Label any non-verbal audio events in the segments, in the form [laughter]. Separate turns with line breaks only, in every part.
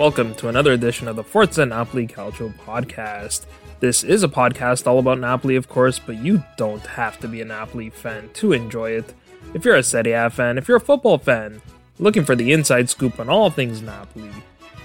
Welcome to another edition of the Forza Napoli Calcio podcast. This is a podcast all about Napoli, of course, but you don't have to be a Napoli fan to enjoy it. If you're a Serie A fan, if you're a football fan, looking for the inside scoop on all things Napoli,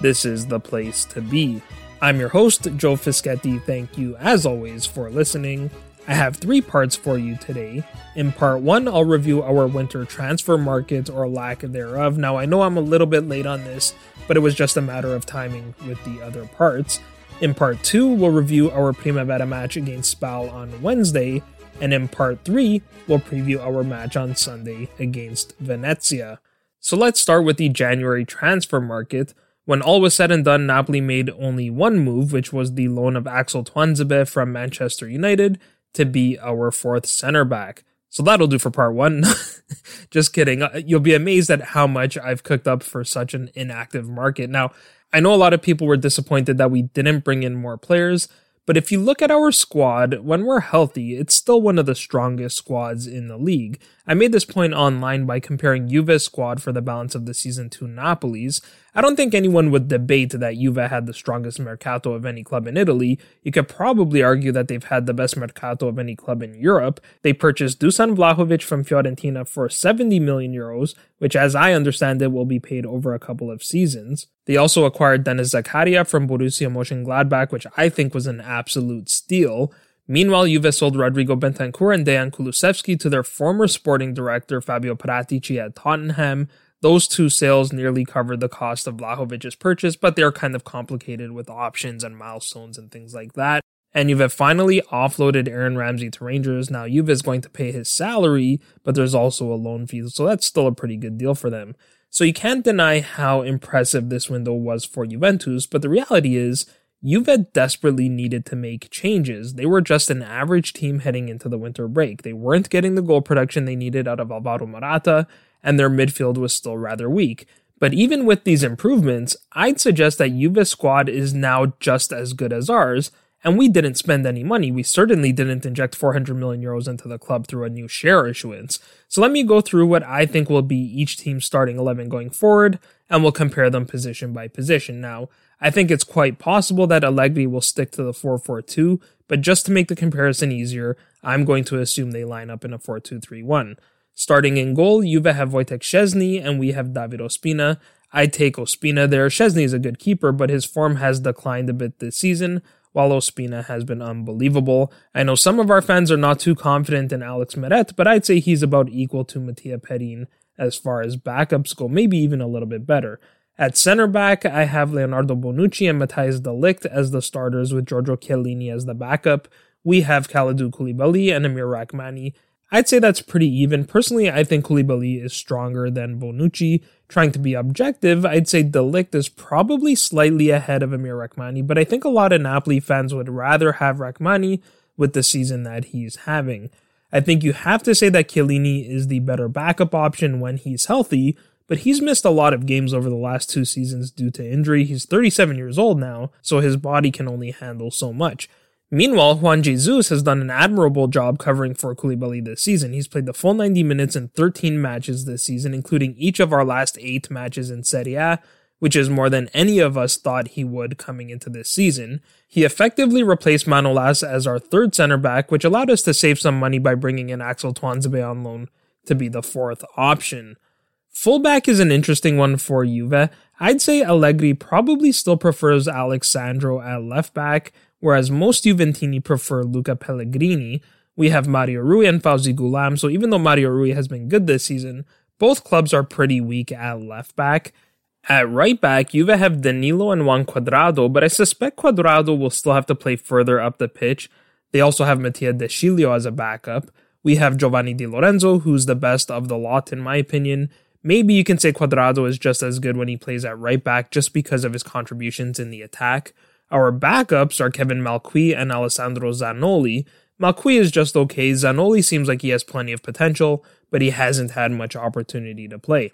this is the place to be. I'm your host, Joe Fischetti. Thank you, as always, for listening. I have three parts for you today. In part one, I'll review our winter transfer market or lack thereof. Now, I know I'm a little bit late on this, but it was just a matter of timing with the other parts. In part 2, we'll review our Primavera match against Spal on Wednesday, and in part 3, we'll preview our match on Sunday against Venezia. So let's start with the January transfer market. When all was said and done, Napoli made only one move, which was the loan of Axel Tuanzebe from Manchester United to be our fourth center back. So that'll do for part one. [laughs] Just kidding. Uh, you'll be amazed at how much I've cooked up for such an inactive market. Now, I know a lot of people were disappointed that we didn't bring in more players, but if you look at our squad, when we're healthy, it's still one of the strongest squads in the league. I made this point online by comparing Juve's squad for the balance of the season to Napoli's. I don't think anyone would debate that Juve had the strongest mercato of any club in Italy. You could probably argue that they've had the best mercato of any club in Europe. They purchased Dusan Vlahovic from Fiorentina for 70 million euros, which as I understand it will be paid over a couple of seasons. They also acquired Denis Zakaria from Borussia Mönchengladbach, which I think was an absolute steal. Meanwhile, Juve sold Rodrigo Bentancur and Dejan Kulusevski to their former sporting director Fabio Paratici at Tottenham. Those two sales nearly covered the cost of Vlahovic's purchase, but they're kind of complicated with options and milestones and things like that. And Juve finally offloaded Aaron Ramsey to Rangers. Now Juve is going to pay his salary, but there's also a loan fee, so that's still a pretty good deal for them. So you can't deny how impressive this window was for Juventus, but the reality is Juve desperately needed to make changes. They were just an average team heading into the winter break. They weren't getting the goal production they needed out of Alvaro Morata, and their midfield was still rather weak. But even with these improvements, I'd suggest that Juve's squad is now just as good as ours, and we didn't spend any money. We certainly didn't inject 400 million euros into the club through a new share issuance. So let me go through what I think will be each team's starting 11 going forward, and we'll compare them position by position. Now, I think it's quite possible that Allegri will stick to the 4-4-2, but just to make the comparison easier, I'm going to assume they line up in a 4-2-3-1. Starting in goal, Juve have Wojtek Szczesny and we have David Ospina. I take Ospina there. Szczesny is a good keeper, but his form has declined a bit this season, while Ospina has been unbelievable. I know some of our fans are not too confident in Alex Meret, but I'd say he's about equal to Mattia Perin as far as backups go, maybe even a little bit better. At center back, I have Leonardo Bonucci and Matthijs de Ligt as the starters with Giorgio Chiellini as the backup. We have Kalidou Koulibaly and Amir Rrahmani I'd say that's pretty even. Personally, I think Koulibaly is stronger than Bonucci. Trying to be objective, I'd say De Ligt is probably slightly ahead of Amir Rrahmani, but I think a lot of Napoli fans would rather have Rrahmani with the season that he's having. I think you have to say that Chiellini is the better backup option when he's healthy, but he's missed a lot of games over the last two seasons due to injury. He's 37 years old now, so his body can only handle so much. Meanwhile, Juan Jesus has done an admirable job covering for Koulibaly this season. He's played the full 90 minutes in 13 matches this season, including each of our last eight matches in Serie A, which is more than any of us thought he would coming into this season. He effectively replaced Manolas as our third center back, which allowed us to save some money by bringing in Axel Tuanzebe on loan to be the fourth option. Fullback is an interesting one for Juve. I'd say Allegri probably still prefers Alex Sandro at left back, whereas most Juventini prefer Luca Pellegrini. We have Mario Rui and Fauzi Ghoulam, so even though Mario Rui has been good this season, both clubs are pretty weak at left back. At right back, Juve have Danilo and Juan Cuadrado, but I suspect Cuadrado will still have to play further up the pitch. They also have Mattia De Sciglio as a backup. We have Giovanni Di Lorenzo, who's the best of the lot in my opinion, Maybe you can say Cuadrado is just as good when he plays at right back just because of his contributions in the attack. Our backups are Kevin Malcuit and Alessandro Zanoli. Malcuit is just okay. Zanoli seems like he has plenty of potential, but he hasn't had much opportunity to play.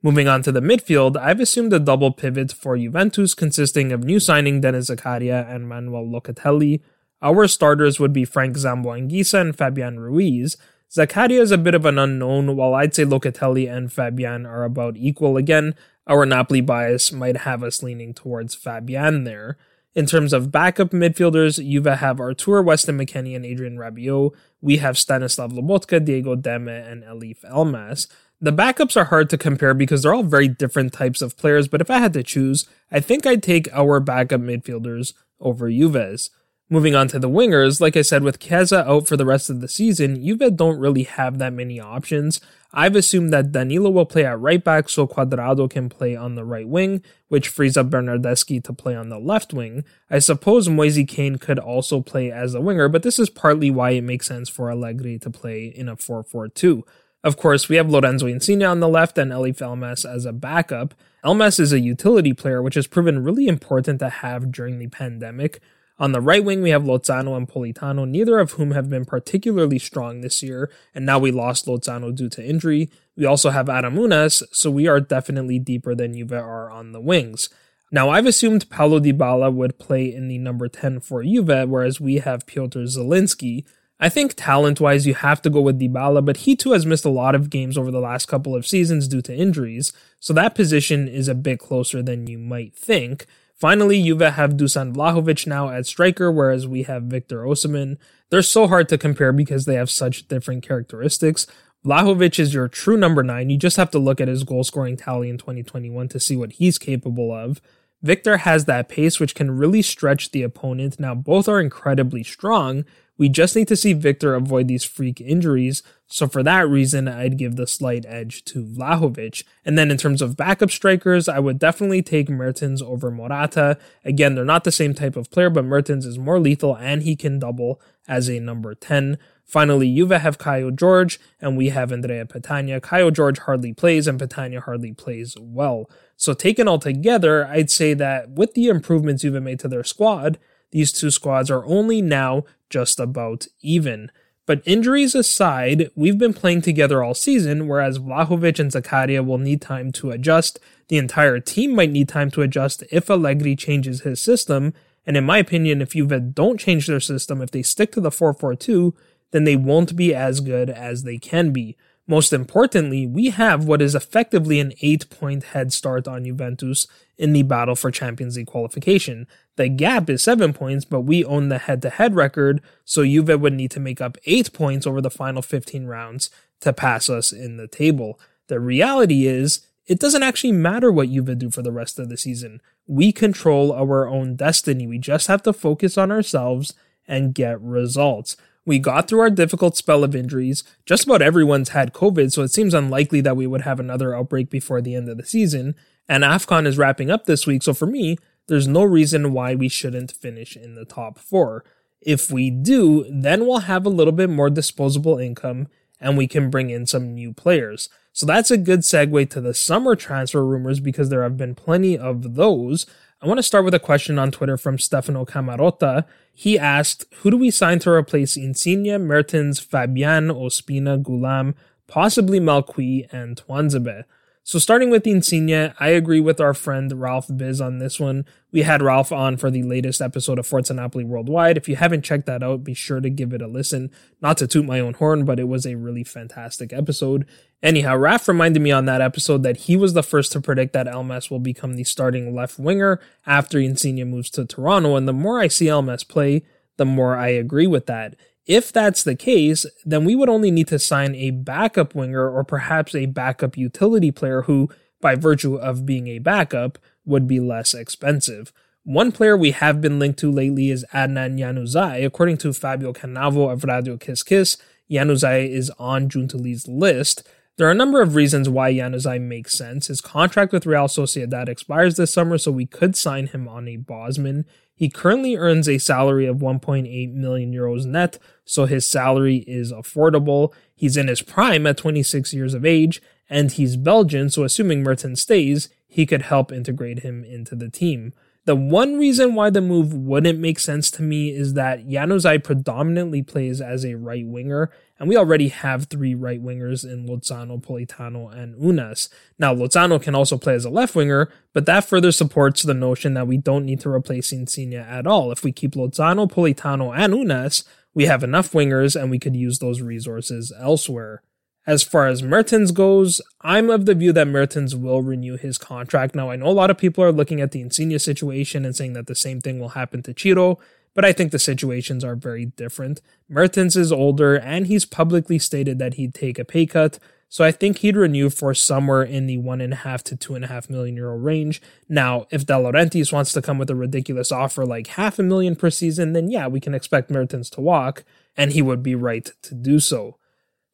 Moving on to the midfield, I've assumed a double pivot for Juventus consisting of new signing Denis Zakaria and Manuel Locatelli. Our starters would be Frank Zambo Anguissa and Fabian Ruiz, Zakaria is a bit of an unknown, while I'd say Locatelli and Fabian are about equal. Again, our Napoli bias might have us leaning towards Fabian there. In terms of backup midfielders, Juve have Arthur Weston McKennie and Adrien Rabiot. We have Stanislav Lobotka, Diego Demme, and Elif Elmas. The backups are hard to compare because they're all very different types of players, but if I had to choose, I think I'd take our backup midfielders over Juve's. Moving on to the wingers, like I said, with Chiesa out for the rest of the season, Juve don't really have that many options. I've assumed that Danilo will play at right back so Cuadrado can play on the right wing, which frees up Bernardeschi to play on the left wing. I suppose Moise Kean could also play as a winger, but this is partly why it makes sense for Allegri to play in a 4-4-2. Of course, we have Lorenzo Insigne on the left and Elif Elmas as a backup. Elmas is a utility player, which has proven really important to have during the pandemic. On the right wing, we have Lozano and Politano, neither of whom have been particularly strong this year, and now we lost Lozano due to injury. We also have Adam Ounas, so we are definitely deeper than Juve are on the wings. Now, I've assumed Paulo Dybala would play in the number 10 for Juve, whereas we have Piotr Zielinski. I think talent wise, you have to go with Dybala, but he too has missed a lot of games over the last couple of seasons due to injuries, so that position is a bit closer than you might think. Finally, Juve have Dusan Vlahovic now at striker, whereas we have Victor Osimhen. They're so hard to compare because they have such different characteristics. Vlahovic is your true number nine. You just have to look at his goal scoring tally in 2021 to see what he's capable of. Victor has that pace which can really stretch the opponent. Now, both are incredibly strong, we just need to see Victor avoid these freak injuries. So for that reason, I'd give the slight edge to Vlahovic. And then in terms of backup strikers, I would definitely take Mertens over Morata. Again, they're not the same type of player, but Mertens is more lethal and he can double as a number 10. Finally, Juve have Kaio Jorge and we have Andrea Petagna. Kaio Jorge hardly plays and Petagna hardly plays well. So taken all together, I'd say that with the improvements Juve made to their squad, these two squads are only now just about even. But injuries aside, we've been playing together all season, whereas Vlahovic and Zakaria will need time to adjust. The entire team might need time to adjust if Allegri changes his system. And in my opinion, if Juve don't change their system, if they stick to the 4-4-2, then they won't be as good as they can be. Most importantly, we have what is effectively an 8 point head start on Juventus in the battle for Champions League qualification. The gap is 7 points, but we own the head to head record, so Juve would need to make up 8 points over the final 15 rounds to pass us in the table. The reality is, it doesn't actually matter what Juve do for the rest of the season. We control our own destiny. We just have to focus on ourselves and get results. We got through our difficult spell of injuries. Just about everyone's had COVID, so it seems unlikely that we would have another outbreak before the end of the season. And AFCON is wrapping up this week, so for me, there's no reason why we shouldn't finish in the top four. If we do, then we'll have a little bit more disposable income and we can bring in some new players. So that's a good segue to the summer transfer rumors because there have been plenty of those. I want to start with a question on Twitter from Stefano Camarota. He asked, Who do we sign to replace Insigne, Mertens, Fabian, Ospina, Ghoulam, possibly Malcuit, and Tuanzebe? So starting with the Insigne, I agree with our friend Ralph Biz on this one. We had Ralph on for the latest episode of Forza Napoli Worldwide. If you haven't checked that out, be sure to give it a listen. Not to toot my own horn, but it was a really fantastic episode. Anyhow, Ralph reminded me on that episode that he was the first to predict that Elmas will become the starting left winger after Insigne moves to Toronto, and the more I see Elmas play, the more I agree with that. If that's the case, then we would only need to sign a backup winger or perhaps a backup utility player who, by virtue of being a backup, would be less expensive. One player we have been linked to lately is Adnan Januzaj. According to Fabio Cannavo of Radio Kiss Kiss, Januzaj is on Giuntoli's list. There are a number of reasons why Januzaj makes sense. His contract with Real Sociedad expires this summer, so we could sign him on a Bosman. He currently earns a salary of 1.8 million euros net, so his salary is affordable. He's in his prime at 26 years of age, and he's Belgian, so assuming Mertens stays, he could help integrate him into the team. The one reason why the move wouldn't make sense to me is that Januzaj predominantly plays as a right winger, and we already have three right wingers in Lozano, Politano, and Ounas. Now, Lozano can also play as a left winger, but that further supports the notion that we don't need to replace Insigne at all. If we keep Lozano, Politano, and Ounas, we have enough wingers and we could use those resources elsewhere. As far as Mertens goes, I'm of the view that Mertens will renew his contract. Now, I know a lot of people are looking at the Insigne situation and saying that the same thing will happen to Ciro, but I think the situations are very different. Mertens is older and he's publicly stated that he'd take a pay cut, so I think he'd renew for somewhere in the one and a half to two and a half million euro range. Now, if De Laurentiis wants to come with a ridiculous offer like half a million per season, then yeah, we can expect Mertens to walk, and he would be right to do so.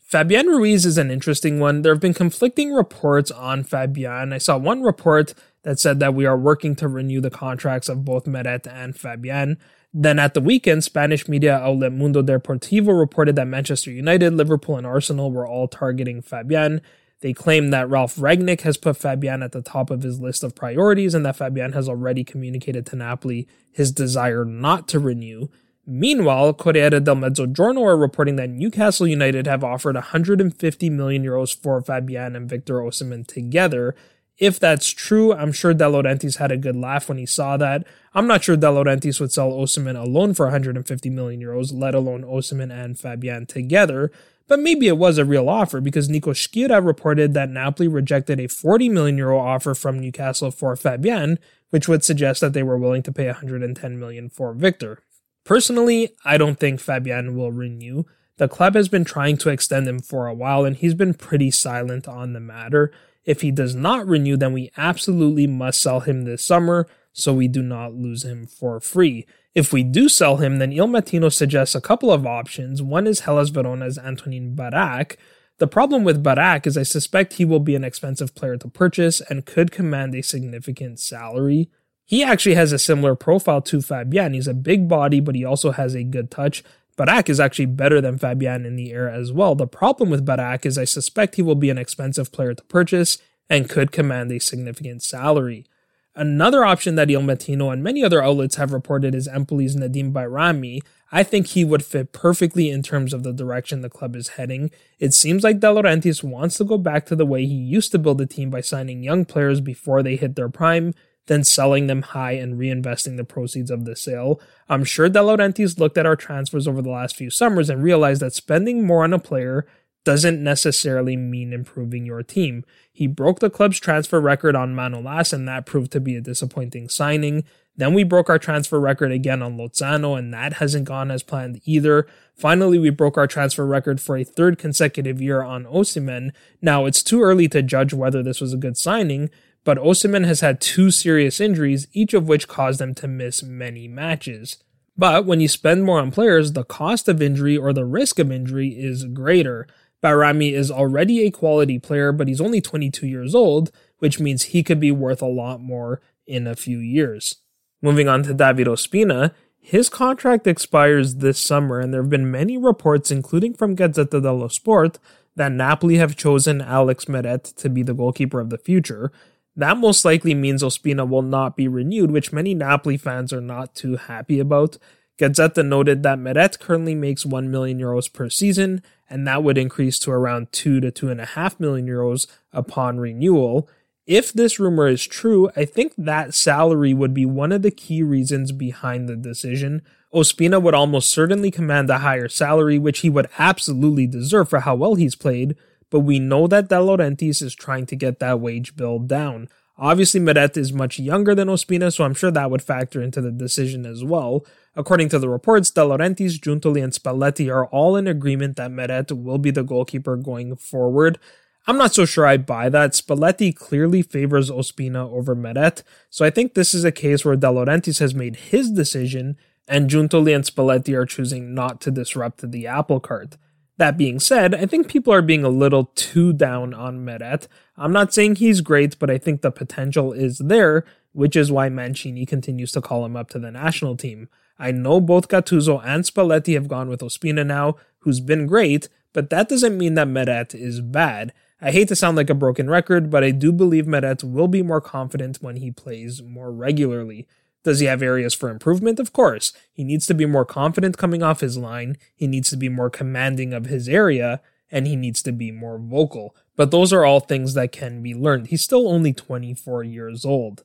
Fabian Ruiz is an interesting one. There have been conflicting reports on Fabian. I saw one report that said that we are working to renew the contracts of both Meret and Fabian. Then at the weekend, Spanish media outlet Mundo Deportivo reported that Manchester United, Liverpool, and Arsenal were all targeting Fabian. They claim that Ralf Rangnick has put Fabian at the top of his list of priorities and that Fabian has already communicated to Napoli his desire not to renew. Meanwhile, Corriere del Mezzogiorno are reporting that Newcastle United have offered 150 million euros for Fabian and Victor Osimhen together. If that's true, I'm sure De Laurentiis had a good laugh when he saw that. I'm not sure De Laurentiis would sell Osimhen alone for 150 million euros, let alone Osimhen and Fabian together. But maybe it was a real offer because Nico Schira reported that Napoli rejected a 40 million euro offer from Newcastle for Fabian, which would suggest that they were willing to pay 110 million for Victor. Personally, I don't think Fabian will renew. The club has been trying to extend him for a while and he's been pretty silent on the matter. If he does not renew, then we absolutely must sell him this summer so we do not lose him for free. If we do sell him, then Il Mattino suggests a couple of options. One is Hellas Verona's Antonin Barak. The problem with Barak is I suspect he will be an expensive player to purchase and could command a significant salary. He actually has a similar profile to Fabian. He's a big body, but he also has a good touch. Barak is actually better than Fabian in the air as well. The problem with Barak is I suspect he will be an expensive player to purchase and could command a significant salary. Another option that Il Mattino and many other outlets have reported is Empoli's Nedim Bajrami. I think he would fit perfectly in terms of the direction the club is heading. It seems like De Laurentiis wants to go back to the way he used to build a team by signing young players before they hit their prime, then selling them high and reinvesting the proceeds of the sale. I'm sure De Laurentiis looked at our transfers over the last few summers and realized that spending more on a player doesn't necessarily mean improving your team. He broke the club's transfer record on Manolas, and that proved to be a disappointing signing. Then we broke our transfer record again on Lozano, and that hasn't gone as planned either. Finally, we broke our transfer record for a third consecutive year on Osimhen. Now, it's too early to judge whether this was a good signing, but Osimhen has had two serious injuries, each of which caused him to miss many matches. But when you spend more on players, the cost of injury or the risk of injury is greater. Bajrami is already a quality player, but he's only 22 years old, which means he could be worth a lot more in a few years. Moving on to David Ospina, His contract expires this summer, and there have been many reports, including from Gazzetta dello Sport, that Napoli have chosen Alex Meret to be the goalkeeper of the future. That most likely means Ospina will not be renewed, which many Napoli fans are not too happy about. Gazzetta noted that Meret currently makes 1 million euros per season, and that would increase to around 2 to 2.5 million euros upon renewal. If this rumor is true, I think that salary would be one of the key reasons behind the decision. Ospina would almost certainly command a higher salary, which he would absolutely deserve for how well he's played, but we know that De Laurentiis is trying to get that wage bill down. Obviously, Meret is much younger than Ospina, so I'm sure that would factor into the decision as well. According to the reports, De Laurentiis, Giuntoli, and Spalletti are all in agreement that Meret will be the goalkeeper going forward. I'm not so sure I buy that. Spalletti clearly favors Ospina over Meret, so I think this is a case where De Laurentiis has made his decision, and Giuntoli and Spalletti are choosing not to disrupt the apple cart. That being said, I think people are being a little too down on Meret. I'm not saying he's great, but I think the potential is there, which is why Mancini continues to call him up to the national team. I know both Gattuso and Spalletti have gone with Ospina now, who's been great, but that doesn't mean that Meret is bad. I hate to sound like a broken record, but I do believe Meret will be more confident when he plays more regularly. Does he have areas for improvement? Of course. He needs to be more confident coming off his line, he needs to be more commanding of his area, and he needs to be more vocal. But those are all things that can be learned. He's still only 24 years old.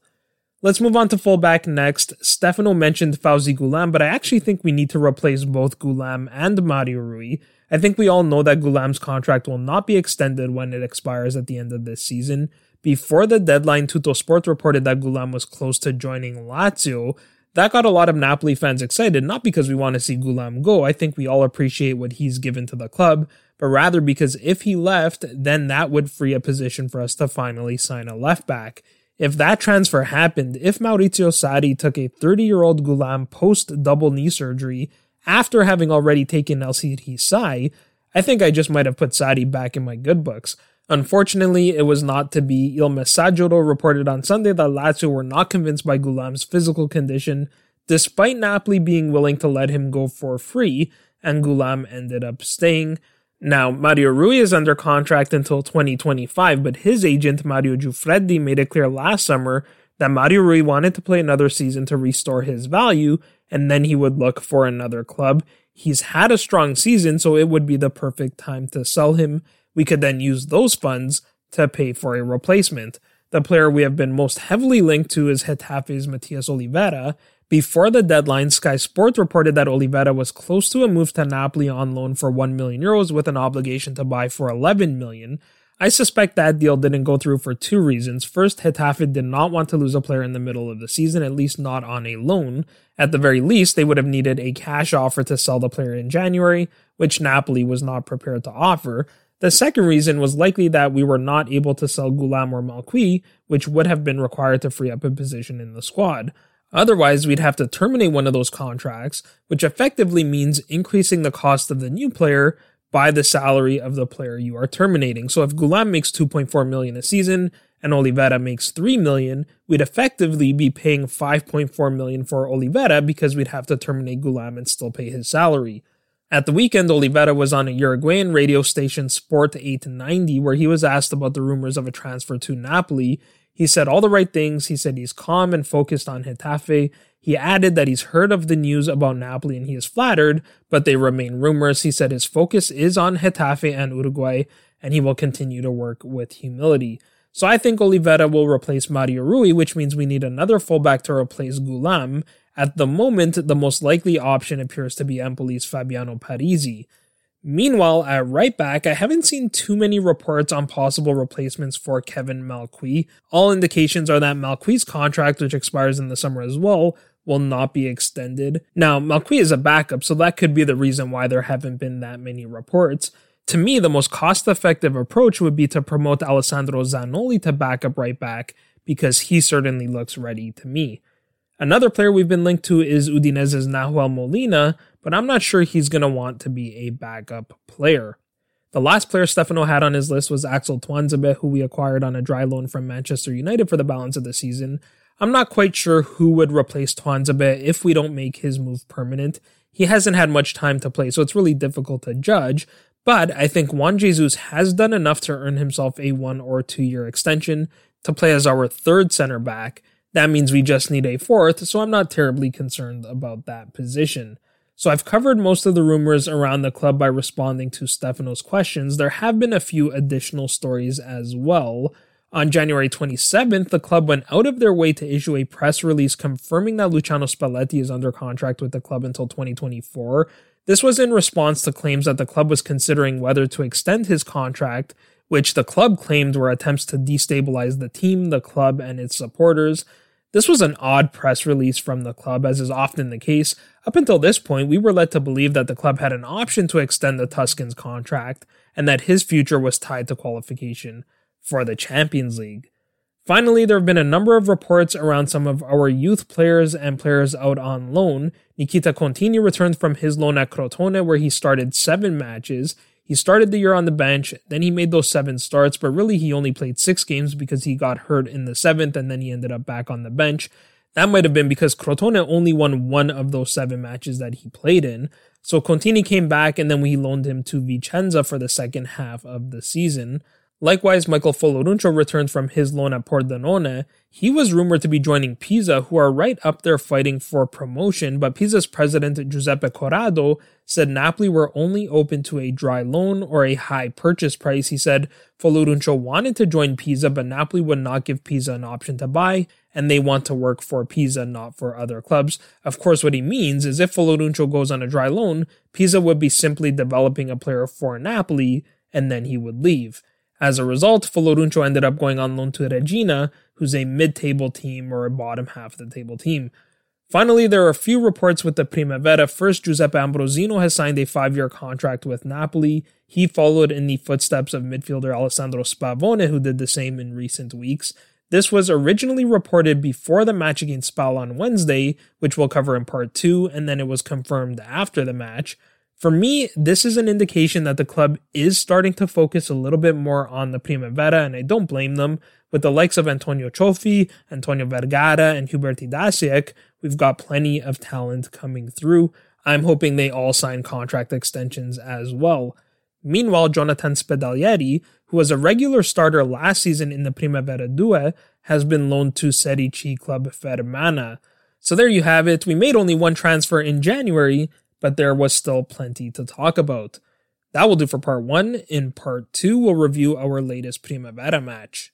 Let's move on to fullback next. Stefano mentioned Fauzi Ghoulam, but I actually think we need to replace both Ghoulam and Mario Rui. I think we all know that Ghoulam's contract will not be extended when it expires at the end of this season. Before the deadline, Tuttosport reported that Ghoulam was close to joining Lazio. That got a lot of Napoli fans excited, not because we want to see Ghoulam go. I think we all appreciate what he's given to the club, but rather because if he left, then that would free a position for us to finally sign a left back. If that transfer happened, if Maurizio Sarri took a 30 year old Ghoulam post double knee surgery after having already taken El Sai, I think I just might have put Sarri back in my good books. Unfortunately, it was not to be. Il Messaggero reported on Sunday that Lazio were not convinced by Ghoulam's physical condition, despite Napoli being willing to let him go for free, and Ghoulam ended up staying. Now, Mario Rui is under contract until 2025, but his agent, Mario Giuffredi, made it clear last summer that Mario Rui wanted to play another season to restore his value, and then he would look for another club. He's had a strong season, so it would be the perfect time to sell him we could then use those funds to pay for a replacement. The player we have been most heavily linked to is Getafe's Matias Olivera. Before the deadline, Sky Sports reported that Olivera was close to a move to Napoli on loan for 1 million euros with an obligation to buy for 11 million. I suspect that deal didn't go through for two reasons. First, Getafe did not want to lose a player in the middle of the season, at least not on a loan. At the very least, they would have needed a cash offer to sell the player in January, which Napoli was not prepared to offer. The second reason was likely that we were not able to sell Ghoulam or Malcuit, which would have been required to free up a position in the squad. Otherwise, we'd have to terminate one of those contracts, which effectively means increasing the cost of the new player by the salary of the player you are terminating. So if Ghoulam makes 2.4 million a season and Olivera makes 3 million, we'd effectively be paying 5.4 million for Olivera because we'd have to terminate Ghoulam and still pay his salary. At the weekend, Olivera was on a Uruguayan radio station Sport 890 where he was asked about the rumors of a transfer to Napoli. He said all the right things. He said he's calm and focused on Getafe. He added that he's heard of the news about Napoli and he is flattered, but they remain rumors. He said his focus is on Getafe and Uruguay and he will continue to work with humility. So I think Olivera will replace Mario Rui, which means we need another fullback to replace Ghoulam, at the moment, the most likely option appears to be Empoli's Fabiano Parisi. Meanwhile, at right back, I haven't seen too many reports on possible replacements for Kevin Malcuit. All indications are that Malcuit's contract, which expires in the summer as well, will not be extended. Now, Malcuit is a backup, so that could be the reason why there haven't been that many reports. To me, the most cost effective approach would be to promote Alessandro Zanoli to backup right back because he certainly looks ready to me. Another player we've been linked to is Udinese's Nahuel Molina, but I'm not sure he's going to want to be a backup player. The last player Stefano had on his list was Axel Tuanzebe, who we acquired on a dry loan from Manchester United for the balance of the season. I'm not quite sure who would replace Tuanzebe if we don't make his move permanent. He hasn't had much time to play, so it's really difficult to judge. But I think Juan Jesus has done enough to earn himself a one or two year extension to play as our third center back. That means we just need a fourth, so I'm not terribly concerned about that position. So I've covered most of the rumors around the club by responding to Stefano's questions. There have been a few additional stories as well. On January 27th, the club went out of their way to issue a press release confirming that Luciano Spalletti is under contract with the club until 2024. This was in response to claims that the club was considering whether to extend his contract, which the club claimed were attempts to destabilize the team, the club, and its supporters. This was an odd press release from the club, as is often the case. Up until this point, we were led to believe that the club had an option to extend the Tuscan's contract and that his future was tied to qualification for the Champions League. Finally, there have been a number of reports around some of our youth players and players out on loan. Nikita Contini returned from his loan at Crotone, where he started seven matches. He started the year on the bench, then he made those seven starts, but really he only played six games because he got hurt in the seventh and then he ended up back on the bench. That might have been because Crotone only won one of those seven matches that he played in. So Contini came back and then we loaned him to Vicenza for the second half of the season. Likewise, Michael Folorunsho returned from his loan at Pordenone. He was rumored to be joining Pisa, who are right up there fighting for promotion, but Pisa's president Giuseppe Corrado said Napoli were only open to a dry loan or a high purchase price. He said Folorunsho wanted to join Pisa, but Napoli would not give Pisa an option to buy, and they want to work for Pisa, not for other clubs. Of course, what he means is if Folorunsho goes on a dry loan, Pisa would be simply developing a player for Napoli, and then he would leave. As a result, Folorunsho ended up going on loan to Reggina, who's a mid-table team or a bottom half of the table team. Finally, there are a few reports with the Primavera. First, Giuseppe Ambrosino has signed a five-year contract with Napoli. He followed in the footsteps of midfielder Alessandro Spavone, who did the same in recent weeks. This was originally reported before the match against Spal on Wednesday, which we'll cover in part two, and then it was confirmed after the match. For me, this is an indication that the club is starting to focus a little bit more on the Primavera, and I don't blame them. With the likes of Antonio Cioffi, Antonio Vergara, and Hubert Idasiak, we've got plenty of talent coming through. I'm hoping they all sign contract extensions as well. Meanwhile, Jonathan Spedalieri, who was a regular starter last season in the Primavera Due, has been loaned to Serie C club Fermana. So there you have it. We made only one transfer in January, but there was still plenty to talk about. That will do for part one. In part two, we'll review our latest Primavera match.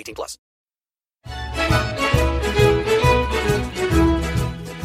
18 plus.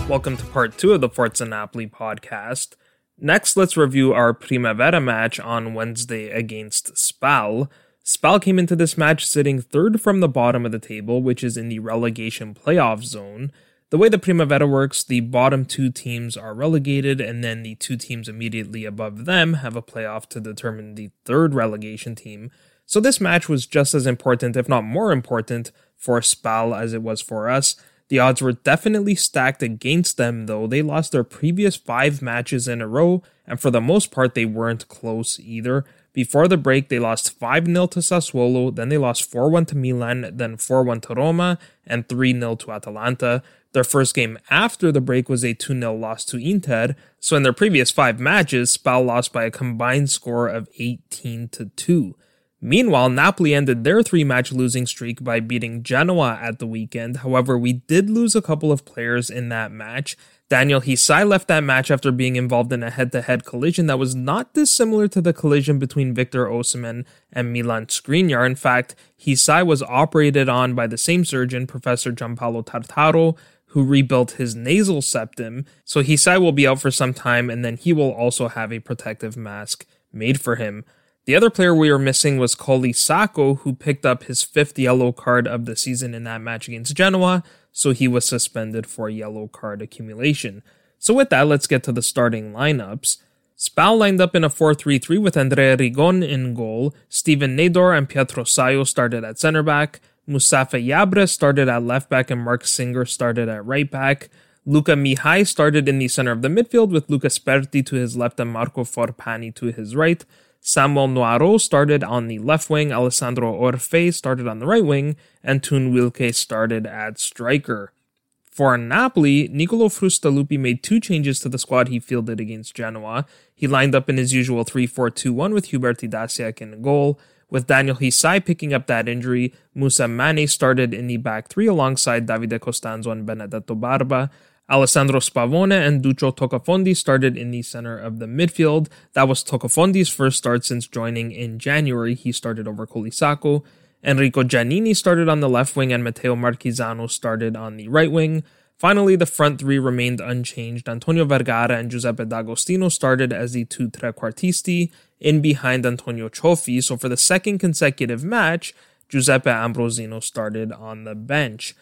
Welcome to part two of the Forza Napoli podcast. Next, let's review our Primavera match on Wednesday against Spal. Spal came into this match sitting third from the bottom of the table, which is in the relegation playoff zone. The way the Primavera works, the bottom two teams are relegated, and then the two teams immediately above them have a playoff to determine the third relegation team. So this match was just as important, if not more important, for Spal as it was for us. The odds were definitely stacked against them, though. They lost their previous five matches in a row, and for the most part, they weren't close either. Before the break, they lost 5 0 to Sassuolo, then they lost 4 1 to Milan, then 4 1 to Roma, and 3 0 to Atalanta. Their first game after the break was a 2 0 loss to Inter, so in their previous five matches, Spal lost by a combined score of 18 to 2. Meanwhile, Napoli ended their three match losing streak by beating Genoa at the weekend. However, we did lose a couple of players in that match. Daniel Hysaj left that match after being involved in a head to head collision that was not dissimilar to the collision between Victor Osimhen and Milan Skriniar. In fact, Hysaj was operated on by the same surgeon, Professor Giampaolo Tartaro, who rebuilt his nasal septum, so Hysaj will be out for some time and then he will also have a protective mask made for him. The other player we were missing was Colisacco, who picked up his fifth yellow card of the season in that match against Genoa, so he was suspended for yellow card accumulation. So with that, let's get to the starting lineups. Spal lined up in a 4-3-3 with Andrea Rigon in goal, Steven Nador and Pietro Saio started at center back, Mustafa Yabre started at left back and Mark Singer started at right back. Luca Mihai started in the center of the midfield with Luca Sperti to his left and Marco Forpani to his right. Samuel Noiro started on the left wing, Alessandro Orfei started on the right wing, and Toon Wilke started at striker. For Napoli, Nicolo Frustalupi made two changes to the squad he fielded against Genoa. He lined up in his usual 3 4 2 1 with Hubert Idasiak in goal. With Daniel Hysaj picking up that injury, Musa Mane started in the back three alongside Davide Costanzo and Benedetto Barba. Alessandro Spavone and Duccio Tocafondi started in the center of the midfield. That was Tocafondi's first start since joining in January. He started over Colisacco. Enrico Giannini started on the left wing and Matteo Marchisano started on the right wing. Finally, the front three remained unchanged. Antonio Vergara and Giuseppe D'Agostino started as the two trequartisti, in behind Antonio Cioffi. So for the second consecutive match, Giuseppe Ambrosino started on the bench.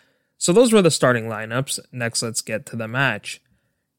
So those were the starting lineups. Next, let's get to the match.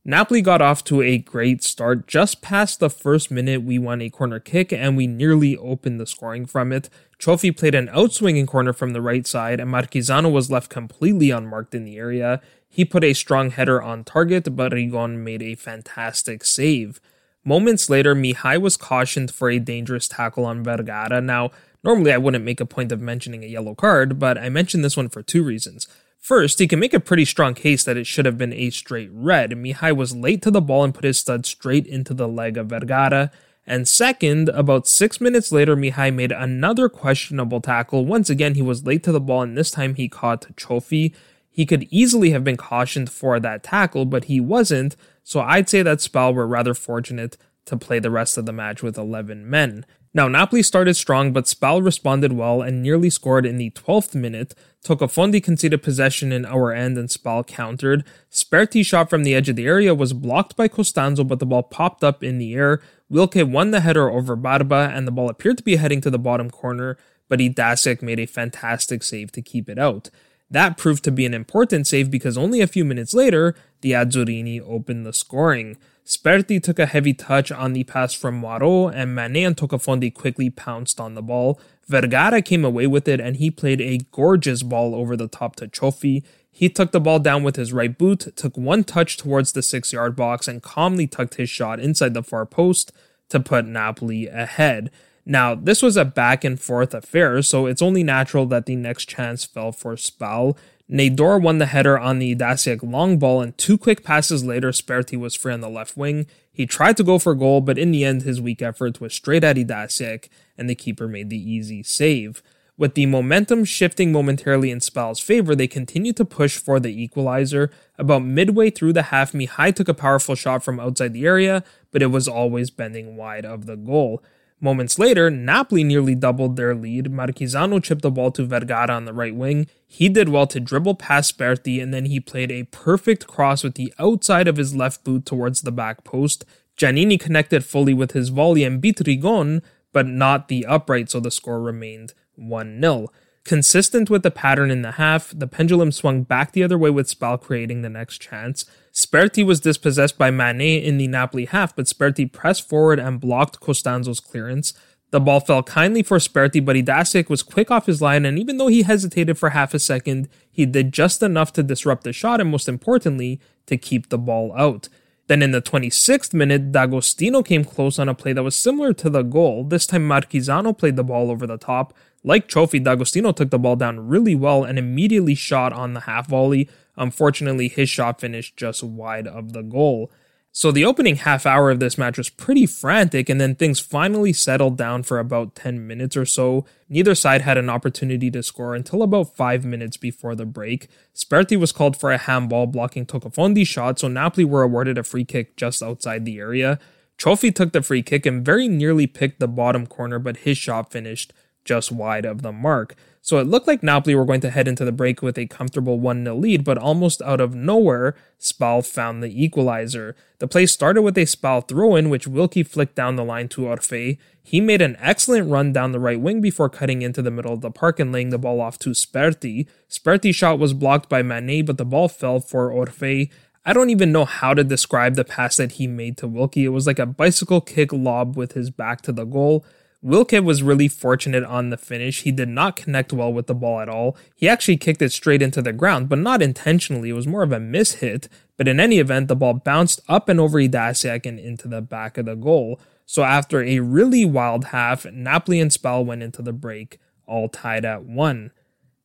Napoli got off to a great start. Just past the first minute, we won a corner kick and we nearly opened the scoring from it. Trophy played an outswinging corner from the right side, and Marchisano was left completely unmarked in the area. He put a strong header on target, but Rigon made a fantastic save. Moments later, Mihai was cautioned for a dangerous tackle on Vergara. Now, normally I wouldn't make a point of mentioning a yellow card, but I mentioned this one for two reasons. First, he can make a pretty strong case that it should have been a straight red. Mihai was late to the ball and put his stud straight into the leg of Vergara. And second, about six minutes later, Mihai made another questionable tackle. Once again, he was late to the ball, and this time he caught Cioffi. He could easily have been cautioned for that tackle, but he wasn't, so I'd say that Spal were rather fortunate to play the rest of the match with 11 men. Now, Napoli started strong, but Spal responded well and nearly scored in the 12th minute. Tocafondi conceded possession in our end and Spal countered. Sperti's shot from the edge of the area was blocked by Costanzo, but the ball popped up in the air. Wilke won the header over Barba, and the ball appeared to be heading to the bottom corner, but Idasiak made a fantastic save to keep it out. That proved to be an important save because only a few minutes later, the Azzurrini opened the scoring. Sperti took a heavy touch on the pass from Moirot, and Mane and Tocafondi quickly pounced on the ball. Vergara came away with it, and he played a gorgeous ball over the top to Cioffi. He took the ball down with his right boot, took one touch towards the six yard box, and calmly tucked his shot inside the far post to put Napoli ahead. Now, this was a back and forth affair, so it's only natural that the next chance fell for Spal. Nador won the header on the Idasiak long ball, and two quick passes later, Sperti was free on the left wing. He tried to go for goal, but in the end, his weak effort was straight at Idasiak, and the keeper made the easy save. With the momentum shifting momentarily in Spal's favor, they continued to push for the equalizer. About midway through the half, Mihai took a powerful shot from outside the area, but it was always bending wide of the goal. Moments later, Napoli nearly doubled their lead. Marchisano chipped the ball to Vergara on the right wing. He did well to dribble past Sperti, and then he played a perfect cross with the outside of his left boot towards the back post. Giannini connected fully with his volley and beat Rigon, but not the upright, so the score remained 1 0. Consistent with the pattern in the half, the pendulum swung back the other way with Spal creating the next chance. Sperti was dispossessed by Mane in the Napoli half, but Sperti pressed forward and blocked Costanzo's clearance. The ball fell kindly for Sperti, but Idasiak was quick off his line, and even though he hesitated for half a second, he did just enough to disrupt the shot and, most importantly, to keep the ball out. Then in the 26th minute, D'Agostino came close on a play that was similar to the goal. This time Marchisano played the ball over the top, like Trophy, D'Agostino took the ball down really well and immediately shot on the half volley. Unfortunately, his shot finished just wide of the goal. So the opening half hour of this match was pretty frantic, and then things finally settled down for about 10 minutes or so. Neither side had an opportunity to score until about 5 minutes before the break. Sperti was called for a handball blocking Tocafondi's shot, so Napoli were awarded a free kick just outside the area. Trophy took the free kick and very nearly picked the bottom corner, but his shot finished just wide of the mark. So it looked like Napoli were going to head into the break with a comfortable 1 0 lead, but almost out of nowhere, Spal found the equalizer. The play started with a Spal throw in, which Wilkie flicked down the line to Orfei. He made an excellent run down the right wing before cutting into the middle of the park and laying the ball off to Sperti. Sperti's shot was blocked by Mané, but the ball fell for Orfei. I don't even know how to describe the pass that he made to Wilkie. It was like a bicycle kick lob with his back to the goal. Wilkie was really fortunate on the finish. He did not connect well with the ball at all. He actually kicked it straight into the ground, but not intentionally. It was more of a miss hit. But in any event, the ball bounced up and over Idasiak and into the back of the goal. So after a really wild half, Napoli and Spal went into the break, all tied at one.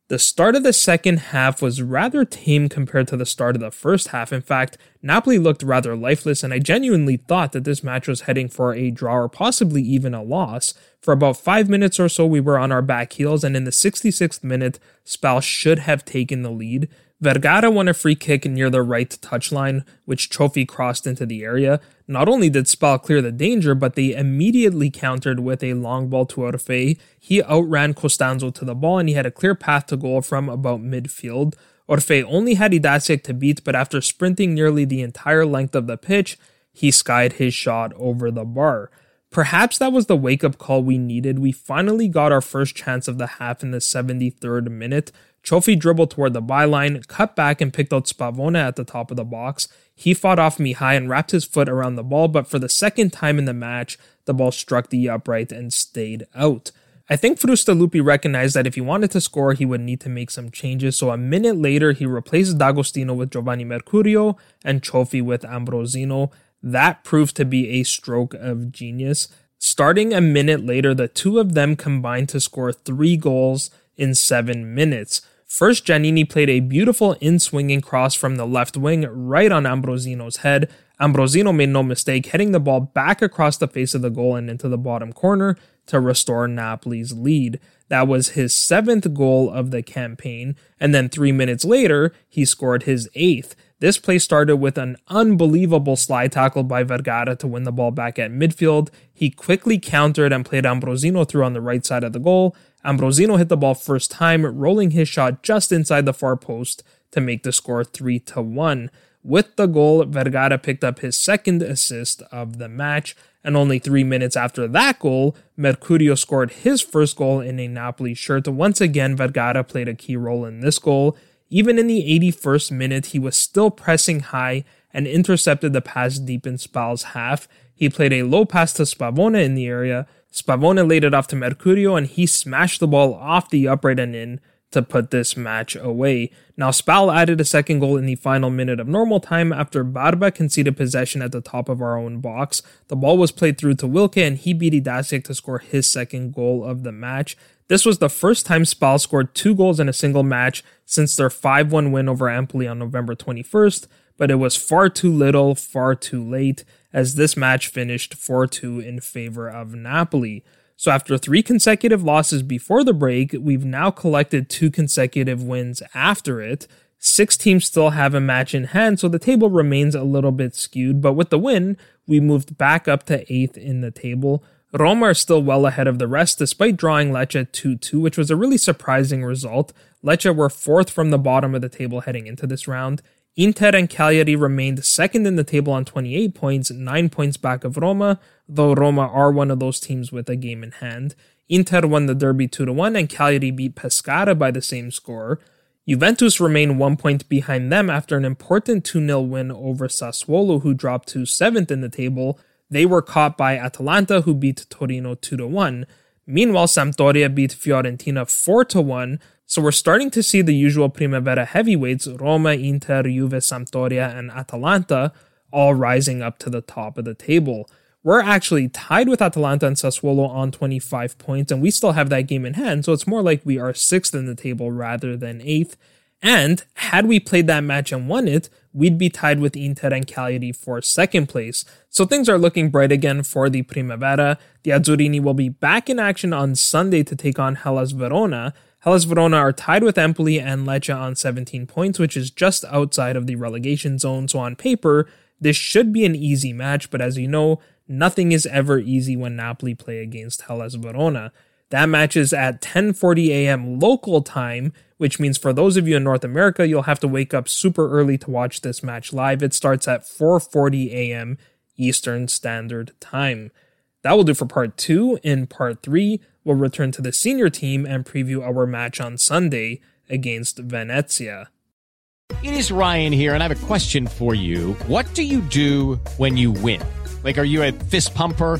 The start of the second half was rather tame compared to the start of the first half. In fact, Napoli looked rather lifeless, and I genuinely thought that this match was heading for a draw or possibly even a loss. For about five minutes or so, we were on our back heels, and in the 66th minute, Spal should have taken the lead. Vergara won a free kick near the right touchline, which Cioffi crossed into the area. Not only did Spal clear the danger, but they immediately countered with a long ball to Orfei. He outran Costanzo to the ball and he had a clear path to goal from about midfield. Orfei only had Idasiak to beat, but after sprinting nearly the entire length of the pitch, he skied his shot over the bar. Perhaps that was the wake up call we needed. We finally got our first chance of the half in the 73rd minute. Cioffi dribbled toward the byline, cut back and picked out Spavone at the top of the box. He fought off Mihai and wrapped his foot around the ball, but for the second time in the match, the ball struck the upright and stayed out. I think Frustalupi recognized that if he wanted to score, he would need to make some changes, so a minute later, he replaced D'Agostino with Giovanni Mercurio and Trophy with Ambrosino. That proved to be a stroke of genius. Starting a minute later, the two of them combined to score three goals in seven minutes. First, Giannini played a beautiful in swinging cross from the left wing right on Ambrosino's head. Ambrosino made no mistake, heading the ball back across the face of the goal and into the bottom corner to restore Napoli's lead. That was his seventh goal of the campaign, and then three minutes later, he scored his eighth. This play started with an unbelievable slide tackle by Vergara to win the ball back at midfield. He quickly countered and played Ambrosino through on the right side of the goal. Ambrosino hit the ball first time, rolling his shot just inside the far post to make the score 3 to 1. With the goal, Vergara picked up his second assist of the match, and only three minutes after that goal, Mercurio scored his first goal in a Napoli shirt. Once again, Vergara played a key role in this goal. Even in the 81st minute, he was still pressing high and intercepted the pass deep in Spal's half. He played a low pass to Spavone in the area. Spavone laid it off to Mercurio and he smashed the ball off the upright and in to put this match away. Now, Spal added a second goal in the final minute of normal time after Barba conceded possession at the top of our own box. The ball was played through to Wilke and he beat Idasiak to score his second goal of the match. This was the first time Spal scored two goals in a single match since their 5 1 win over Empoli on November 21st, but it was far too little, far too late, as this match finished 4 2 in favor of Napoli. So, after three consecutive losses before the break, we've now collected two consecutive wins after it. Six teams still have a match in hand, so the table remains a little bit skewed, but with the win, we moved back up to eighth in the table. Roma are still well ahead of the rest despite drawing Lecce 2 2, which was a really surprising result. Lecce were fourth from the bottom of the table heading into this round. Inter and Cagliari remained second in the table on 28 points, 9 points back of Roma, though Roma are one of those teams with a game in hand. Inter won the derby 2 1, and Cagliari beat Pescara by the same score. Juventus remain one point behind them after an important 2 0 win over Sassuolo, who dropped to seventh in the table, they were caught by Atalanta, who beat Torino 2 1. Meanwhile, Sampdoria beat Fiorentina 4 1. So we're starting to see the usual Primavera heavyweights Roma, Inter, Juve, Sampdoria, and Atalanta all rising up to the top of the table. We're actually tied with Atalanta and Sassuolo on 25 points, and we still have that game in hand, so it's more like we are sixth in the table rather than eighth. And had we played that match and won it, we'd be tied with Inter and Cagliari for second place. So things are looking bright again for the Primavera. The Azzurrini will be back in action on Sunday to take on Hellas Verona. Hellas Verona are tied with Empoli and Lecce on 17 points, which is just outside of the relegation zone. So on paper, this should be an easy match, but as you know, nothing is ever easy when Napoli play against Hellas Verona. That match is at 10:40 a.m. local time, which means for those of you in North America, you'll have to wake up super early to watch this match live. It starts at 4:40 a.m. Eastern Standard Time. That will do for part 2. In part 3, we'll return to the senior team and preview our match on Sunday against Venezia.
It is Ryan here, and I have a question for you. What do you do when you win? Like, are you a fist pumper?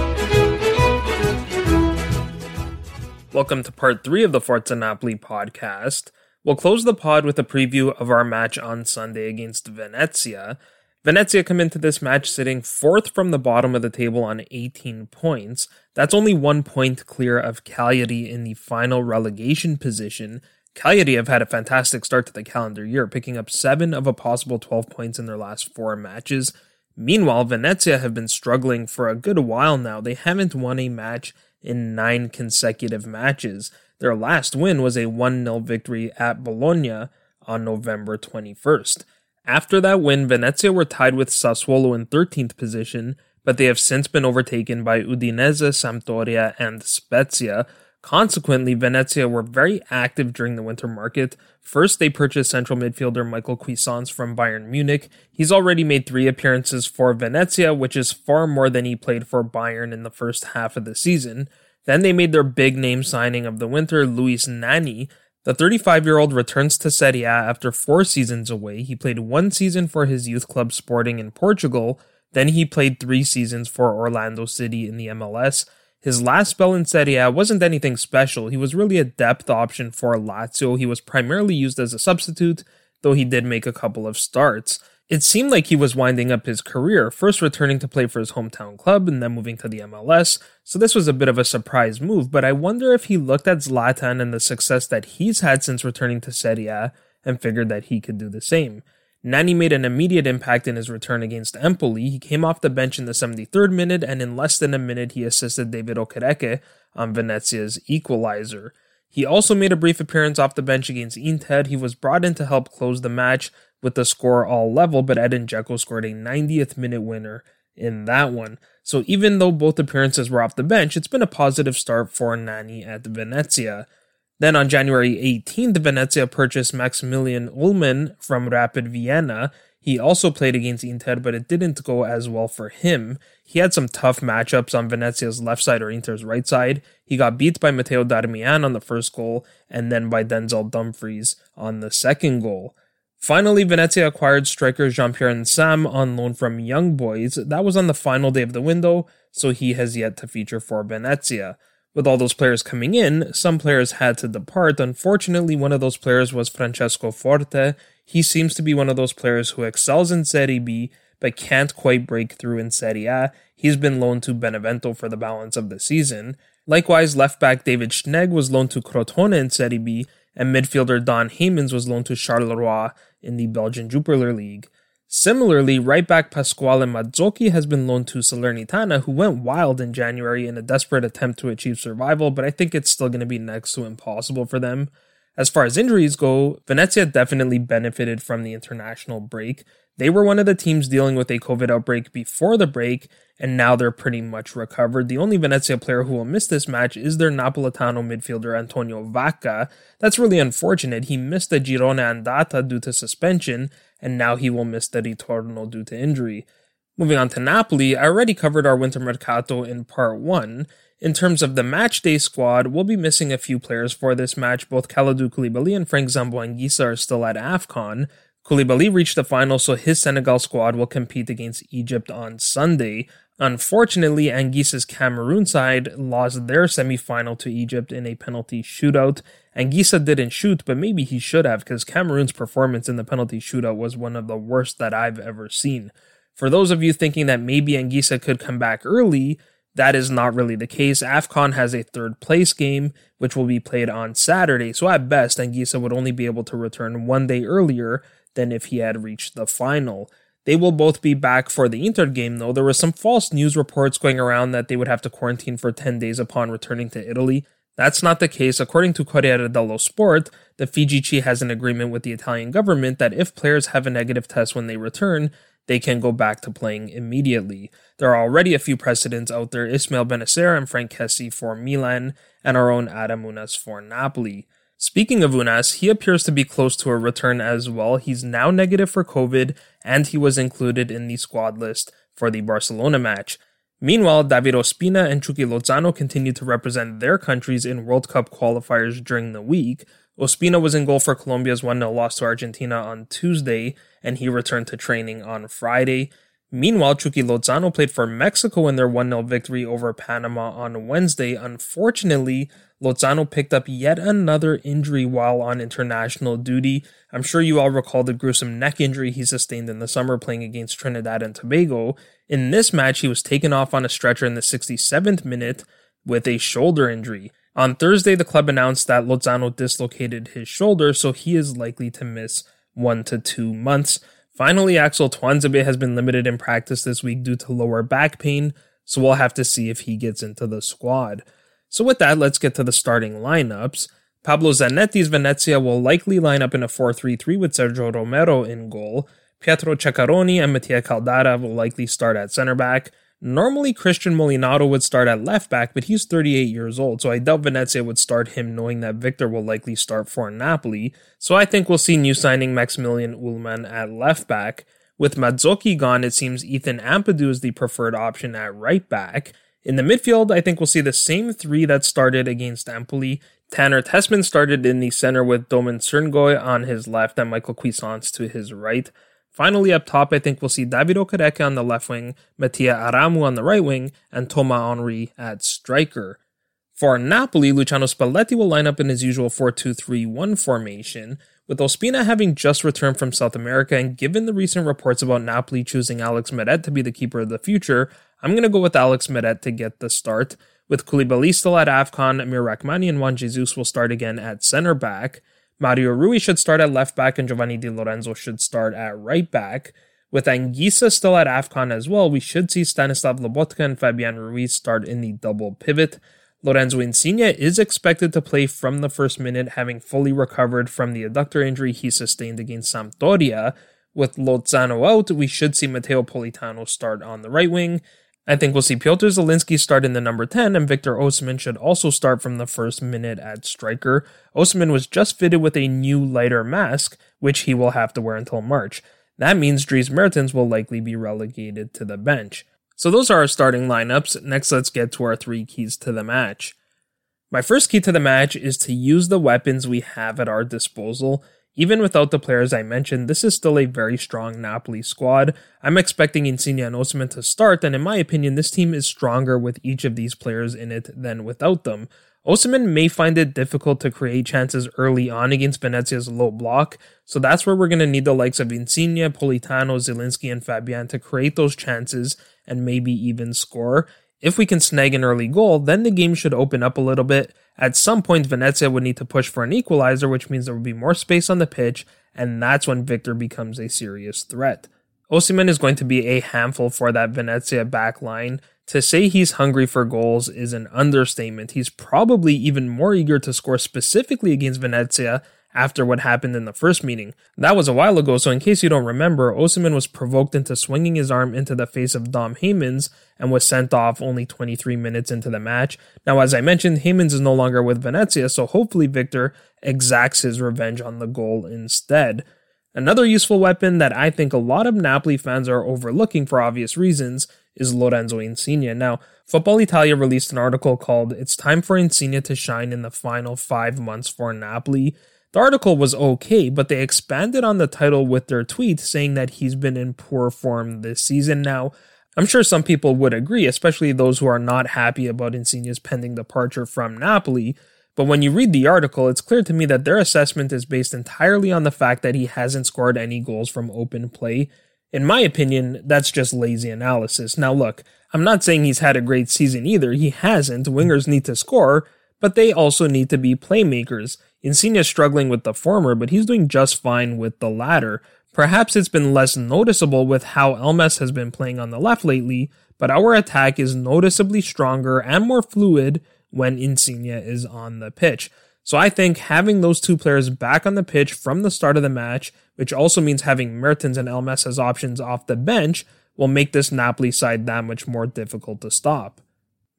Welcome to part three of the Forza Napoli podcast. We'll close the pod with a preview of our match on Sunday against Venezia. Venezia come into this match sitting fourth from the bottom of the table on 18 points. That's only one point clear of Cagliari in the final relegation position. Cagliari have had a fantastic start to the calendar year, picking up seven of a possible 12 points in their last four matches. Meanwhile, Venezia have been struggling for a good while now. They haven't won a match in nine consecutive matches. Their last win was a 1 0 victory at Bologna on November 21st. After that win, Venezia were tied with Sassuolo in 13th position, but they have since been overtaken by Udinese, Sampdoria, and Spezia, Consequently, Venezia were very active during the winter market. First, they purchased central midfielder Michael Cuisance from Bayern Munich. He's already made three appearances for Venezia, which is far more than he played for Bayern in the first half of the season. Then they made their big name signing of the winter, Luis Nani. The 35 year old returns to Serie A after four seasons away. He played one season for his youth club Sporting in Portugal. Then he played three seasons for Orlando City in the MLS. His last spell in Serie A wasn't anything special. He was really a depth option for Lazio. He was primarily used as a substitute, though he did make a couple of starts. It seemed like he was winding up his career, first returning to play for his hometown club and then moving to the MLS, so this was a bit of a surprise move, but I wonder if he looked at Zlatan and the success that he's had since returning to Serie A and figured that he could do the same. Nani made an immediate impact in his return against Empoli. He came off the bench in the 73rd minute, and in less than a minute, he assisted David Okereke on Venezia's equalizer. He also made a brief appearance off the bench against Inter. He was brought in to help close the match with the score all level, but Edin Dzeko scored a 90th minute winner in that one. So even though both appearances were off the bench, it's been a positive start for Nani at Venezia. Then on January 18th, Venezia purchased Maximilian Ullmann from Rapid Vienna. He also played against Inter, but it didn't go as well for him. He had some tough matchups on Venezia's left side or Inter's right side. He got beat by Matteo Darmian on the first goal, and then by Denzel Dumfries on the second goal. Finally, Venezia acquired striker Jean-Pierre Nsame on loan from Young Boys. That was on the final day of the window, so he has yet to feature for Venezia. With all those players coming in, some players had to depart. Unfortunately, one of those players was Francesco Forte. He seems to be one of those players who excels in Serie B, but can't quite break through in Serie A. He's been loaned to Benevento for the balance of the season. Likewise, left back David Schnegg was loaned to Crotone in Serie B, and midfielder Daan Heymans was loaned to Charleroi in the Belgian Jupiler League. Similarly, right back Pasquale Mazzocchi has been loaned to Salernitana, who went wild in January in a desperate attempt to achieve survival, but I think it's still going to be next to impossible for them. As far as injuries go, Venezia definitely benefited from the international break. They were one of the teams dealing with a COVID outbreak before the break, and now they're pretty much recovered. The only Venezia player who will miss this match is their Napolitano midfielder Antonio Vacca. That's really unfortunate. He missed the Girone Andata due to suspension, and now he will miss the Ritorno due to injury. Moving on to Napoli, I already covered our winter mercato in part 1. In terms of the match day squad, we'll be missing a few players for this match. Both Kalidou Koulibaly and Frank Zambo Anguissa are still at AFCON. Koulibaly reached the final, so his Senegal squad will compete against Egypt on Sunday. Unfortunately, Anguissa's Cameroon side lost their semi-final to Egypt in a penalty shootout. Anguissa didn't shoot, but maybe he should have, because Cameroon's performance in the penalty shootout was one of the worst that I've ever seen. For those of you thinking that maybe Anguissa could come back early, that is not really the case. AFCON has a third place game, which will be played on Saturday. So at best, Anguissa would only be able to return one day earlier than if he had reached the final. They will both be back for the Inter game, though. There were some false news reports going around that they would have to quarantine for 10 days upon returning to Italy. That's not the case. According to Corriere dello Sport, the FIGC has an agreement with the Italian government that if players have a negative test when they return, they can go back to playing immediately. There are already a few precedents out there Ismael Bennacer and Franck Kessie for Milan, and our own Adam Ounas for Napoli. Speaking of Ounas, he appears to be close to a return as well. He's now negative for COVID, and he was included in the squad list for the Barcelona match. Meanwhile, David Ospina and Chucky Lozano continue to represent their countries in World Cup qualifiers during the week. Ospina was in goal for Colombia's 1 0 loss to Argentina on Tuesday, and he returned to training on Friday. Meanwhile, Chucky Lozano played for Mexico in their 1 0 victory over Panama on Wednesday. Unfortunately, Lozano picked up yet another injury while on international duty. I'm sure you all recall the gruesome neck injury he sustained in the summer playing against Trinidad and Tobago. In this match, he was taken off on a stretcher in the 67th minute with a shoulder injury. On Thursday, the club announced that Lozano dislocated his shoulder, so he is likely to miss one to two months. Finally, Axel Tuanzebe has been limited in practice this week due to lower back pain, so we'll have to see if he gets into the squad. So with that, let's get to the starting lineups. Paolo Zanetti's Venezia will likely line up in a 4-3-3 with Sergio Romero in goal. Pietro Ceccaroni and Mattia Caldara will likely start at center back. Normally, Christian Molinaro would start at left back, but he's 38 years old, so I doubt Venezia would start him knowing that Victor will likely start for Napoli. So I think we'll see new signing Maximilian Ullmann at left back. With Mazzocchi gone, it seems Ethan Ampadu is the preferred option at right back. In the midfield, I think we'll see the same three that started against Empoli. Tanner Tessmann started in the center with Domen Crnigoj on his left and Michael Cuisance to his right. Finally, up top, I think we'll see David Okereke on the left wing, Mattia Aramu on the right wing, and Thomas Henry at striker. For Napoli, Luciano Spalletti will line up in his usual 4 2 3 1 formation, with Ospina having just returned from South America and given the recent reports about Napoli choosing Alex Meret to be the keeper of the future, I'm going to go with Alex Meret to get the start. With Koulibaly still at AFCON, Amir and Juan Jesus will start again at center back. Mario Rui should start at left back and Giovanni Di Lorenzo should start at right back. With Anguissa still at AFCON as well, we should see Stanislav Lobotka and Fabian Ruiz start in the double pivot. Lorenzo Insigne is expected to play from the first minute, having fully recovered from the adductor injury he sustained against Sampdoria. With Lozano out, we should see Matteo Politano start on the right wing. I think we'll see Piotr Zielinski start in the number 10, and Victor Osimhen should also start from the first minute at striker. Osimhen was just fitted with a new lighter mask, which he will have to wear until March. That means Dries Mertens will likely be relegated to the bench. So those are our starting lineups. Next, let's get to our three keys to the match. My first key to the match is to use the weapons we have at our disposal even without the players I mentioned, this is still a very strong Napoli squad. I'm expecting Insigne and Osimhen to start, and in my opinion, this team is stronger with each of these players in it than without them. Osimhen may find it difficult to create chances early on against Venezia's low block, so that's where we're going to need the likes of Insigne, Politano, Zielinski, and Fabian to create those chances and maybe even score. If we can snag an early goal, then the game should open up a little bit. At some point, Venezia would need to push for an equalizer, which means there would be more space on the pitch, and that's when Victor becomes a serious threat. Osimhen is going to be a handful for that Venezia back line. To say he's hungry for goals is an understatement. He's probably even more eager to score specifically against Venezia after what happened in the first meeting. That was a while ago, so in case you don't remember, Osimhen was provoked into swinging his arm into the face of Dom Heymans and was sent off only 23 minutes into the match. Now, as I mentioned, Heymans is no longer with Venezia, so hopefully Victor exacts his revenge on the goal instead. Another useful weapon that I think a lot of Napoli fans are overlooking for obvious reasons is Lorenzo Insigne. Now, Football Italia released an article called It's Time for Insigne to Shine in the Final Five Months for Napoli. The article was okay, but they expanded on the title with their tweet saying that he's been in poor form this season. Now, I'm sure some people would agree, especially those who are not happy about Insigne's pending departure from Napoli. But when you read the article, it's clear to me that their assessment is based entirely on the fact that he hasn't scored any goals from open play. In my opinion, that's just lazy analysis. Now, look, I'm not saying he's had a great season either. He hasn't. Wingers need to score, but they also need to be playmakers. Insigne's struggling with the former, but he's doing just fine with the latter. Perhaps it's been less noticeable with how Elmas has been playing on the left lately, but our attack is noticeably stronger and more fluid when Insigne is on the pitch. So I think having those two players back on the pitch from the start of the match, which also means having Mertens and Elmas as options off the bench, will make this Napoli side that much more difficult to stop.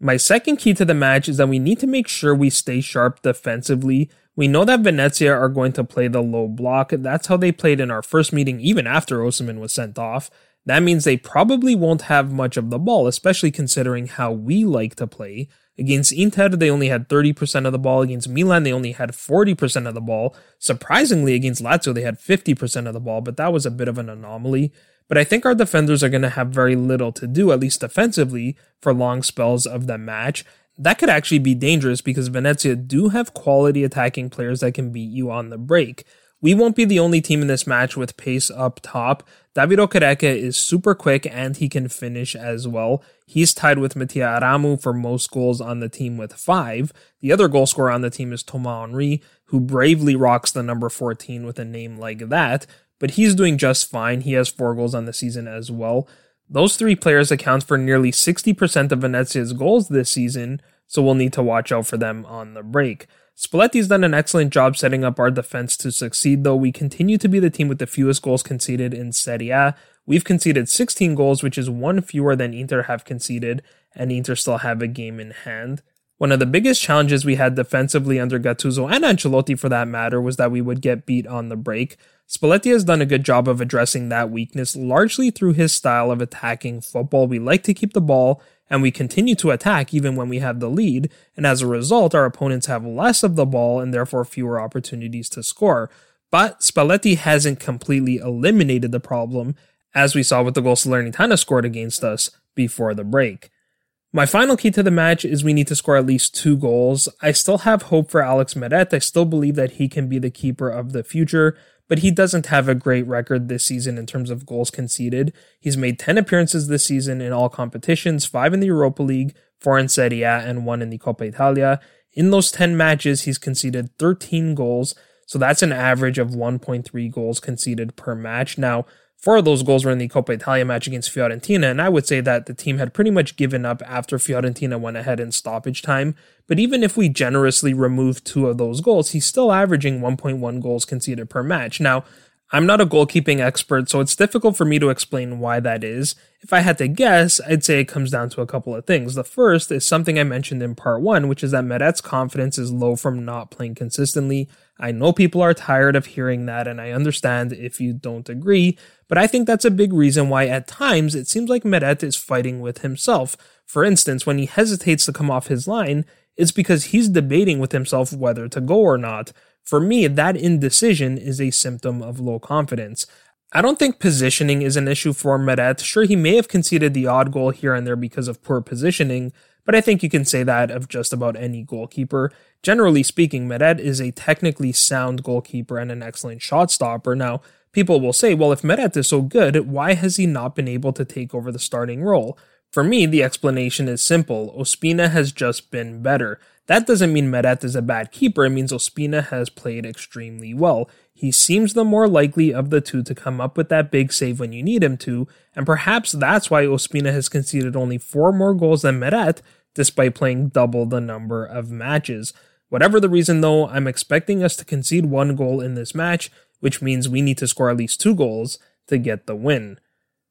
My second key to the match is that we need to make sure we stay sharp defensively. We know that Venezia are going to play the low block. That's how they played in our first meeting, even after Osimhen was sent off. That means they probably won't have much of the ball, especially considering how we like to play. Against Inter, they only had 30% of the ball. Against Milan, they only had 40% of the ball. Surprisingly, against Lazio, they had 50% of the ball, but that was a bit of an anomaly. But I think our defenders are going to have very little to do, at least defensively, for long spells of the match. That could actually be dangerous because Venezia do have quality attacking players that can beat you on the break. We won't be the only team in this match with pace up top. David Okereke is super quick and he can finish as well. He's tied with Mattia Aramu for most goals on the team with five. The other goal scorer on the team is Thomas Henry, who bravely rocks the number 14 with a name like that, but he's doing just fine. He has four goals on the season as well. Those three players account for nearly 60% of Venezia's goals this season, so we'll need to watch out for them on the break. Spalletti's done an excellent job setting up our defense to succeed, though we continue to be the team with the fewest goals conceded in Serie A. We've conceded 16 goals, which is one fewer than Inter have conceded, and Inter still have a game in hand. One of the biggest challenges we had defensively under Gattuso and Ancelotti for that matter was that we would get beat on the break. Spalletti has done a good job of addressing that weakness largely through his style of attacking football. We like to keep the ball and we continue to attack even when we have the lead, and as a result, our opponents have less of the ball and therefore fewer opportunities to score. But Spalletti hasn't completely eliminated the problem, as we saw with the goal Salernitana scored against us before the break. My final key to the match is we need to score at least two goals. I still have hope for Alex Meret. I still believe that he can be the keeper of the future but he doesn't have a great record this season in terms of goals conceded. He's made 10 appearances this season in all competitions, 5 in the Europa League, 4 in Serie A, and 1 in the Coppa Italia. In those 10 matches, he's conceded 13 goals, so that's an average of 1.3 goals conceded per match. Now, Four of those goals were in the Coppa Italia match against Fiorentina, and I would say that the team had pretty much given up after Fiorentina went ahead in stoppage time. But even if we generously remove two of those goals, he's still averaging 1.1 goals conceded per match. Now, I'm not a goalkeeping expert, so it's difficult for me to explain why that is. If I had to guess, I'd say it comes down to a couple of things. The first is something I mentioned in part one, which is that Meret's confidence is low from not playing consistently. I know people are tired of hearing that, and I understand if you don't agree, but I think that's a big reason why at times it seems like Meret is fighting with himself. For instance, when he hesitates to come off his line, it's because he's debating with himself whether to go or not. For me, that indecision is a symptom of low confidence. I don't think positioning is an issue for Meret. Sure, he may have conceded the odd goal here and there because of poor positioning, but I think you can say that of just about any goalkeeper. Generally speaking, Meret is a technically sound goalkeeper and an excellent shot stopper. Now, people will say, well, if Meret is so good, why has he not been able to take over the starting role? For me, the explanation is simple. Ospina has just been better. That doesn't mean Meret is a bad keeper, it means Ospina has played extremely well. He seems the more likely of the two to come up with that big save when you need him to, and perhaps that's why Ospina has conceded only four more goals than Meret, despite playing double the number of matches. Whatever the reason, though, I'm expecting us to concede one goal in this match, which means we need to score at least two goals to get the win.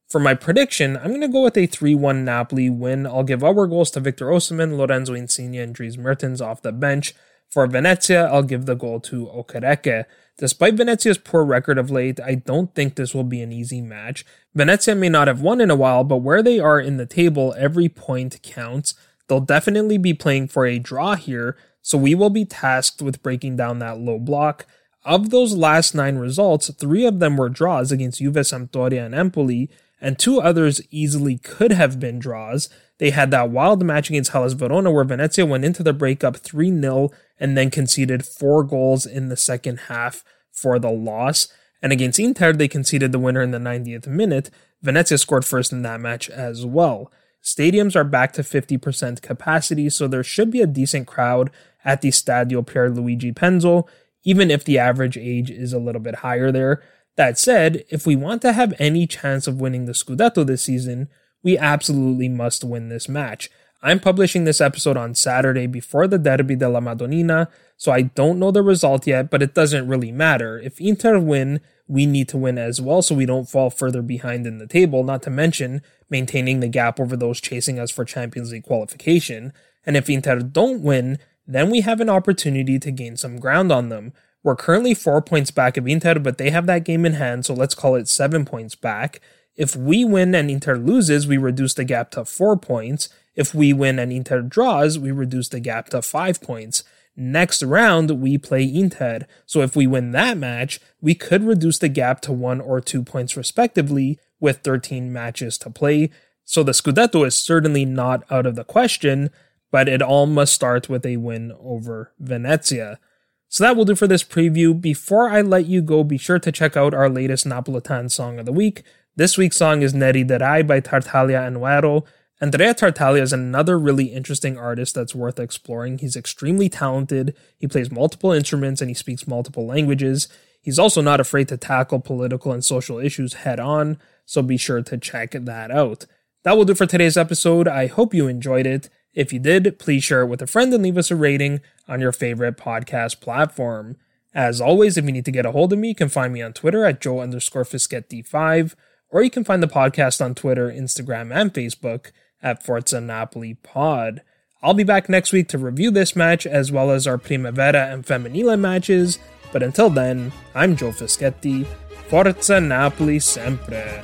For my prediction, I'm going to go with a 3 1 Napoli win. I'll give our goals to Victor Osimhen, Lorenzo Insigne, and Dries Mertens off the bench. For Venezia, I'll give the goal to Okereke. Despite Venezia's poor record of late, I don't think this will be an easy match. Venezia may not have won in a while, but where they are in the table, every point counts. They'll definitely be playing for a draw here, so we will be tasked with breaking down that low block. Of those last nine results, three of them were draws against Juve, Sampdoria, and Empoli, and two others easily could have been draws. They had that wild match against Hellas Verona where Venezia went into the breakup 3 0 and then conceded four goals in the second half for the loss. And against Inter, they conceded the winner in the 90th minute. Venezia scored first in that match as well. Stadiums are back to 50% capacity, so there should be a decent crowd at the Stadio Pierluigi Penzo, even if the average age is a little bit higher there. That said, if we want to have any chance of winning the Scudetto this season, we absolutely must win this match. I'm publishing this episode on Saturday before the Derby della Madonnina, so I don't know the result yet, but it doesn't really matter. If Inter win, we need to win as well so we don't fall further behind in the table, not to mention maintaining the gap over those chasing us for Champions League qualification. And if Inter don't win, then we have an opportunity to gain some ground on them. We're currently four points back of Inter, but they have that game in hand, so let's call it seven points back. If we win and Inter loses, we reduce the gap to four points. If we win and Inter draws, we reduce the gap to five points. Next round, we play Inter. So if we win that match, we could reduce the gap to one or two points respectively with 13 matches to play. So the Scudetto is certainly not out of the question, but it all must start with a win over Venezia. So that will do for this preview. Before I let you go, be sure to check out our latest Napolitan song of the week. This week's song is Ne riderai by Tartaglia and Nuero. Andrea Tartaglia is another really interesting artist that's worth exploring. He's extremely talented, he plays multiple instruments, and he speaks multiple languages. He's also not afraid to tackle political and social issues head on, so be sure to check that out. That will do for today's episode. I hope you enjoyed it. If you did, please share it with a friend and leave us a rating on your favorite podcast platform. As always, if you need to get a hold of me, you can find me on Twitter at Joe underscore Fischetti5, or you can find the podcast on Twitter, Instagram, and Facebook at Forza Napoli Pod. I'll be back next week to review this match as well as our Primavera and Femminile matches, but until then, I'm Joe Fischetti. Forza Napoli sempre.